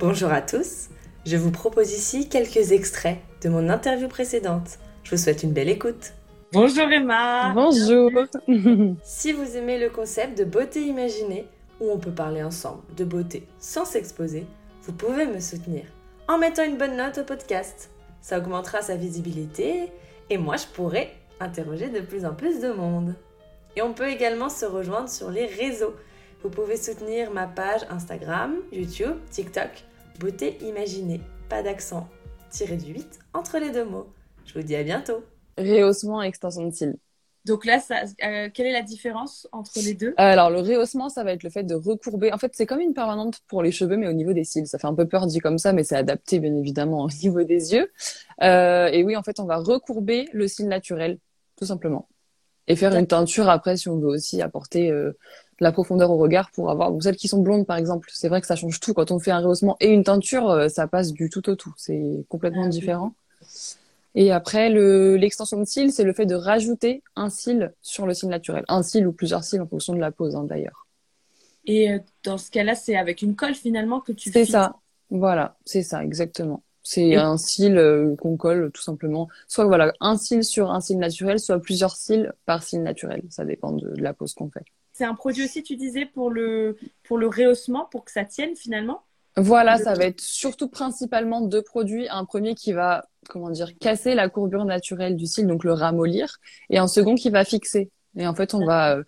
Bonjour à tous, je vous propose ici quelques extraits de mon interview précédente. Je vous souhaite une belle écoute. Bonjour Emma Bonjour Si vous aimez le concept de beauté imaginée, où on peut parler ensemble de beauté sans s'exposer, vous pouvez me soutenir en mettant une bonne note au podcast. Ça augmentera sa visibilité et moi je pourrai interroger de plus en plus de monde. Et on peut également se rejoindre sur les réseaux. Vous pouvez soutenir ma page Instagram, YouTube, TikTok Beauté imaginée, pas d'accent, tiré du 8 entre les deux mots. Je vous dis à bientôt. Rehaussement et extension de cils. Donc là, ça, euh, quelle est la différence entre les deux? Alors le rehaussement, ça va être le fait de recourber. En fait, c'est comme une permanente pour les cheveux, mais au niveau des cils. Ça fait un peu peur dit comme ça, mais c'est adapté bien évidemment au niveau des yeux. Euh, et oui, en fait, on va recourber le cil naturel, tout simplement, et faire une teinture après si on veut aussi apporter euh, la profondeur au regard pour avoir celles qui sont blondes par exemple. C'est vrai que ça change tout. Quand on fait un rehaussement et une teinture euh, ça passe du tout au tout. C'est complètement ah différent. Et après le l'extension de cils c'est le fait de rajouter un cil sur le cil naturel. Un cil ou plusieurs cils en fonction de la pose hein, d'ailleurs. Et euh, dans ce cas-là c'est avec une colle finalement que tu c'est ça. Voilà. C'est ça exactement c'est un cil euh, qu'on colle tout simplement. Soit voilà un cil sur un cil naturel soit plusieurs cils par cil naturel. Ça dépend de la pose qu'on fait. C'est un produit aussi, tu disais, pour le, pour le rehaussement, pour que ça tienne finalement? Voilà, ça va être surtout principalement deux produits. Un premier qui va, comment dire, casser la courbure naturelle du cil, donc le ramollir, et un second qui va fixer. Et en fait, on va, euh,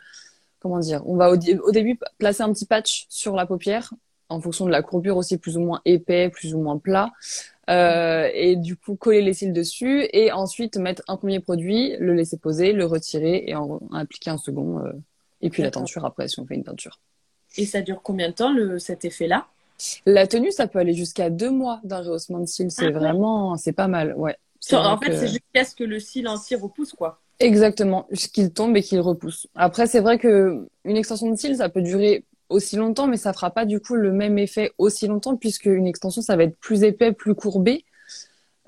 comment dire, on va au, début placer un petit patch sur la paupière, en fonction de la courbure aussi plus ou moins épais, plus ou moins plat. Euh, et du coup coller les cils dessus et ensuite mettre un premier produit, le laisser poser, le retirer et en, appliquer un second euh, et puis la teinture après, si on fait une teinture. Et ça dure combien de temps, le, cet effet-là? La tenue, ça peut aller jusqu'à deux mois d'un rehaussement de cils. C'est ah vraiment, c'est pas mal, ouais. En fait, c'est jusqu'à ce que le cil entier repousse, quoi. Exactement, qu'il tombe et qu'il repousse. Après, c'est vrai que une extension de cils, ça peut durer aussi longtemps, mais ça fera pas du coup le même effet aussi longtemps puisque une extension, ça va être plus épais, plus courbé.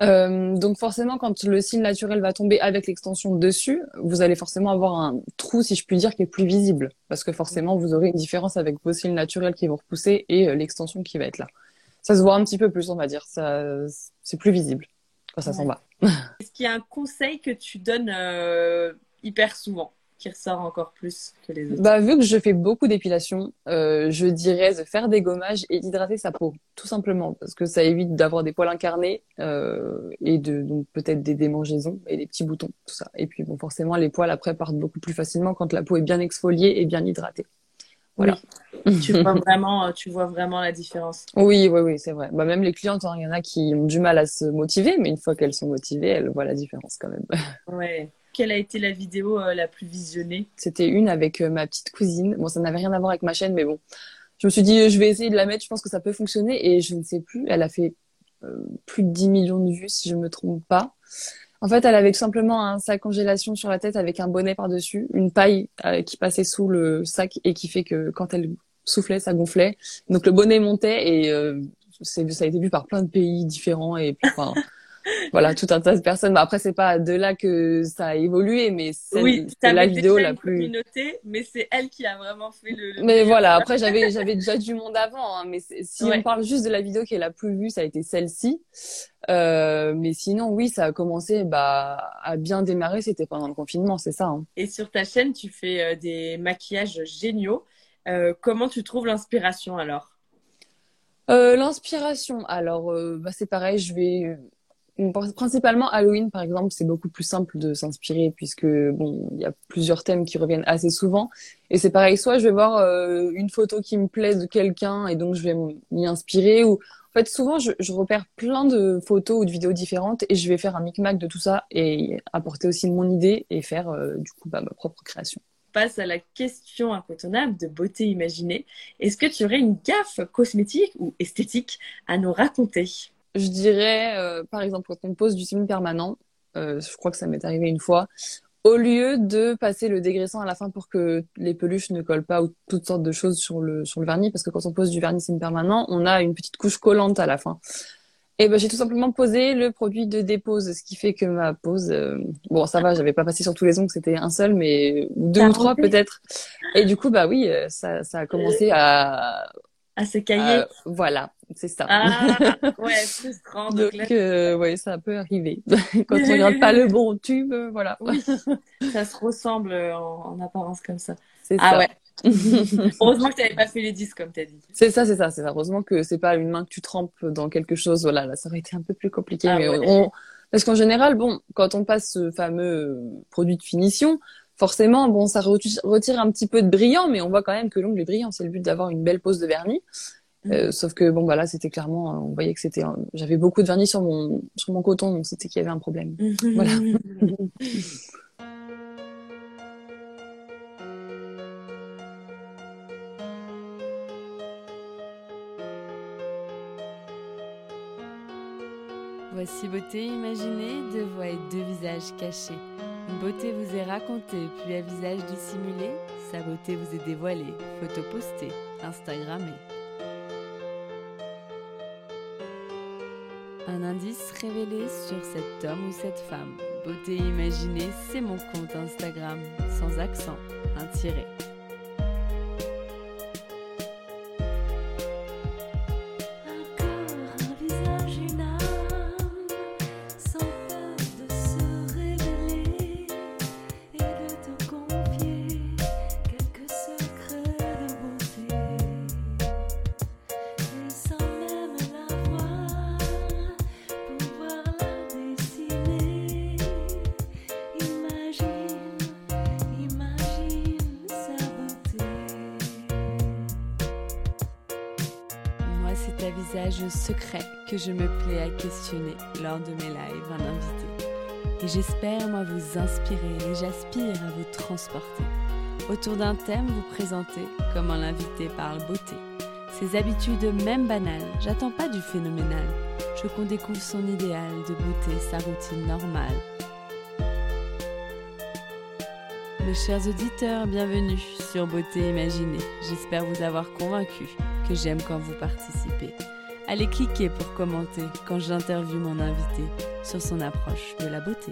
Euh, donc forcément, quand le cil naturel va tomber avec l'extension dessus, vous allez forcément avoir un trou, si je puis dire, qui est plus visible, parce que forcément, vous aurez une différence avec vos cils naturels qui vont repousser et euh, l'extension qui va être là. Ça se voit un petit peu plus, on va dire. Ça, c'est plus visible quand ça s'en va. Est-ce qu'il y a un conseil que tu donnes euh, hyper souvent? Qui ressort encore plus que les autres Bah vu que je fais beaucoup d'épilation, euh, je dirais de faire des gommages et d'hydrater sa peau, tout simplement, parce que ça évite d'avoir des poils incarnés euh, et de donc peut-être des démangeaisons et des petits boutons, tout ça. Et puis bon, forcément, les poils après partent beaucoup plus facilement quand la peau est bien exfoliée et bien hydratée. Voilà. tu vois vraiment, tu vois vraiment la différence. Oui, oui, oui, c'est vrai. Bah même les clientes, hein, il y en a qui ont du mal à se motiver, mais une fois qu'elles sont motivées, elles voient la différence quand même. Ouais. Quelle a été la vidéo euh, la plus visionnée? C'était une avec euh, ma petite cousine. Bon, ça n'avait rien à voir avec ma chaîne, mais bon. Je me suis dit, je vais essayer de la mettre, je pense que ça peut fonctionner. Et je ne sais plus, elle a fait euh, plus de 10 millions de vues, si je me trompe pas. En fait, elle avait simplement un sac congélation sur la tête avec un bonnet par-dessus, une paille qui passait sous le sac et qui fait que quand elle soufflait, ça gonflait. Donc le bonnet montait et ça a été vu par plein de pays différents et enfin, voilà, tout un tas de personnes. Mais après, c'est pas de là que ça a évolué, mais c'est la vidéo la plus. Communauté, mais c'est elle qui a vraiment fait le. mais voilà, après j'avais j'avais déjà du monde avant, hein, mais si on parle juste de la vidéo qui est la plus vue, ça a été celle-ci. Euh, mais sinon, oui, ça a commencé bah, à bien démarrer. C'était pendant le confinement, c'est ça. Hein. Et sur ta chaîne, tu fais euh, des maquillages géniaux. Euh, comment tu trouves l'inspiration alors? L'inspiration, alors bah, c'est pareil, je vais Principalement Halloween, par exemple, c'est beaucoup plus simple de s'inspirer puisque bon, il y a plusieurs thèmes qui reviennent assez souvent. Et c'est pareil, soit je vais voir euh, une photo qui me plaît de quelqu'un et donc je vais m'y inspirer. Ou en fait, souvent je, repère plein de photos ou de vidéos différentes et je vais faire un micmac de tout ça et apporter aussi mon idée et faire euh, du coup bah, ma propre création. passe à la question incontournable de beauté imaginée. Est-ce que tu aurais une gaffe cosmétique ou esthétique à nous raconter? Je dirais, euh, par exemple, quand on pose du ciment permanent, euh, je crois que ça m'est arrivé une fois, au lieu de passer le dégraissant à la fin pour que les peluches ne collent pas ou toutes sortes de choses sur le sur le vernis, parce que quand on pose du vernis permanent, on a une petite couche collante à la fin. Et ben j'ai tout simplement posé le produit de dépose, ce qui fait que ma pose, euh, bon ça va, j'avais pas passé sur tous les ongles, c'était un seul, mais deux ou trois peut-être. Et du coup bah oui, ça ça a commencé à à cahiers. Euh, voilà, c'est ça. Ah, ouais, frustrant. Donc, donc euh, ouais, ça peut arriver. Quand on regarde pas le bon tube, euh, voilà. Oui, ça se ressemble en, apparence comme ça. C'est ah, ouais. Heureusement que tu n'avais pas fait les disques comme tu as dit. C'est ça, c'est ça, c'est ça. Heureusement que c'est pas une main que tu trempes dans quelque chose. Voilà, là, ça aurait été un peu plus compliqué. Ah mais on... Parce qu'en général, bon, quand on passe ce fameux produit de finition, forcément, bon, ça retire un petit peu de brillant, mais on voit quand même que l'ongle est brillant. C'est le but d'avoir une belle pose de vernis. Euh, mm. sauf que bon, bah là, c'était clairement, on voyait que c'était, j'avais beaucoup de vernis sur mon sur mon coton, donc c'était qu'il y avait un problème. voilà. Voici beauté imaginée, deux voix et deux visages cachés. Une beauté vous est racontée, puis un visage dissimulé. Sa beauté vous est dévoilée, photo postée, Instagrammée. Un indice révélé sur cet homme ou cette femme. Beauté imaginée, c'est mon compte Instagram, sans accent, un visage secret que je me plais à questionner lors de mes lives en invité. Et j'espère, moi, vous inspirer et j'aspire à vous transporter. Autour d'un thème, vous présenter comment l'invité parle beauté. Ses habitudes, même banales, j'attends pas du phénoménal. Je qu'on découvre son idéal de beauté, sa routine normale. Mes chers auditeurs, bienvenue sur Beauté Imaginée. J'espère vous avoir convaincu que j'aime quand vous participez. Allez cliquer pour commenter quand j'interviewe mon invité sur son approche de la beauté.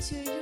to you.